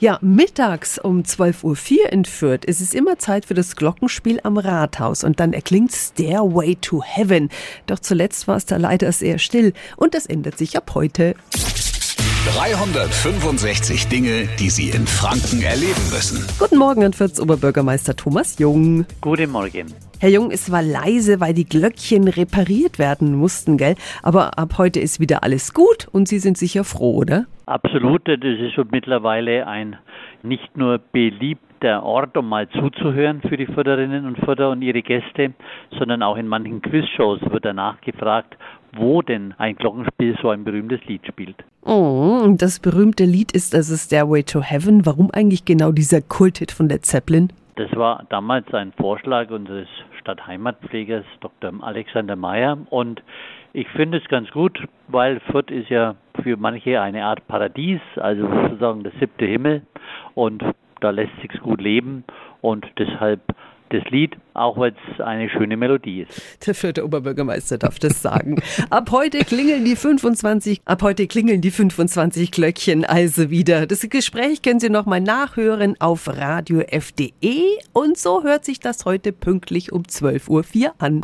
Ja, mittags um 12.04 Uhr in Fürth ist es immer Zeit für das Glockenspiel am Rathaus und dann erklingt Stairway to Heaven. Doch zuletzt war es da leider sehr still und das ändert sich ab heute. 365 Dinge, die Sie in Franken erleben müssen. Guten Morgen an Fürths Oberbürgermeister Thomas Jung. Guten Morgen. Herr Jung, es war leise, weil die Glöckchen repariert werden mussten, gell? Aber ab heute ist wieder alles gut und Sie sind sicher froh, oder? Absolut. Das ist schon mittlerweile ein nicht nur beliebter Ort, um mal zuzuhören für die Förderinnen und Förder und ihre Gäste, sondern auch in manchen Quizshows wird danach gefragt, wo denn ein Glockenspiel so ein berühmtes Lied spielt. Oh, das berühmte Lied ist also Stairway to Heaven. Warum eigentlich genau dieser Kulthit von der Zeppelin? Das war damals ein Vorschlag unseres Stadtheimatpflegers Dr. Alexander Mayer und ich finde es ganz gut, weil Fürth ist ja für manche eine Art Paradies, also sozusagen der siebte Himmel und da lässt sich's gut leben und deshalb das Lied, auch weil es eine schöne Melodie ist. Der vierte Oberbürgermeister darf das sagen. ab heute klingeln die 25, ab heute klingeln die 25 Glöckchen also wieder. Das Gespräch können Sie nochmal nachhören auf radiof.de und so hört sich das heute pünktlich um 12.04 Uhr an.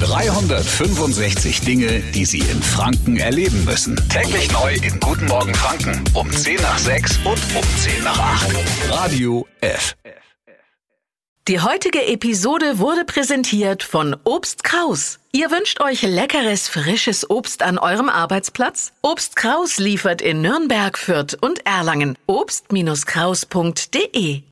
365 Dinge, die Sie in Franken erleben müssen. Täglich neu in Guten Morgen Franken um 10 nach 6 und um 10 nach 8. Radio F. Die heutige Episode wurde präsentiert von Obst Kraus. Ihr wünscht euch leckeres, frisches Obst an eurem Arbeitsplatz? Obst Kraus liefert in Nürnberg, Fürth und Erlangen. Obst-Kraus.de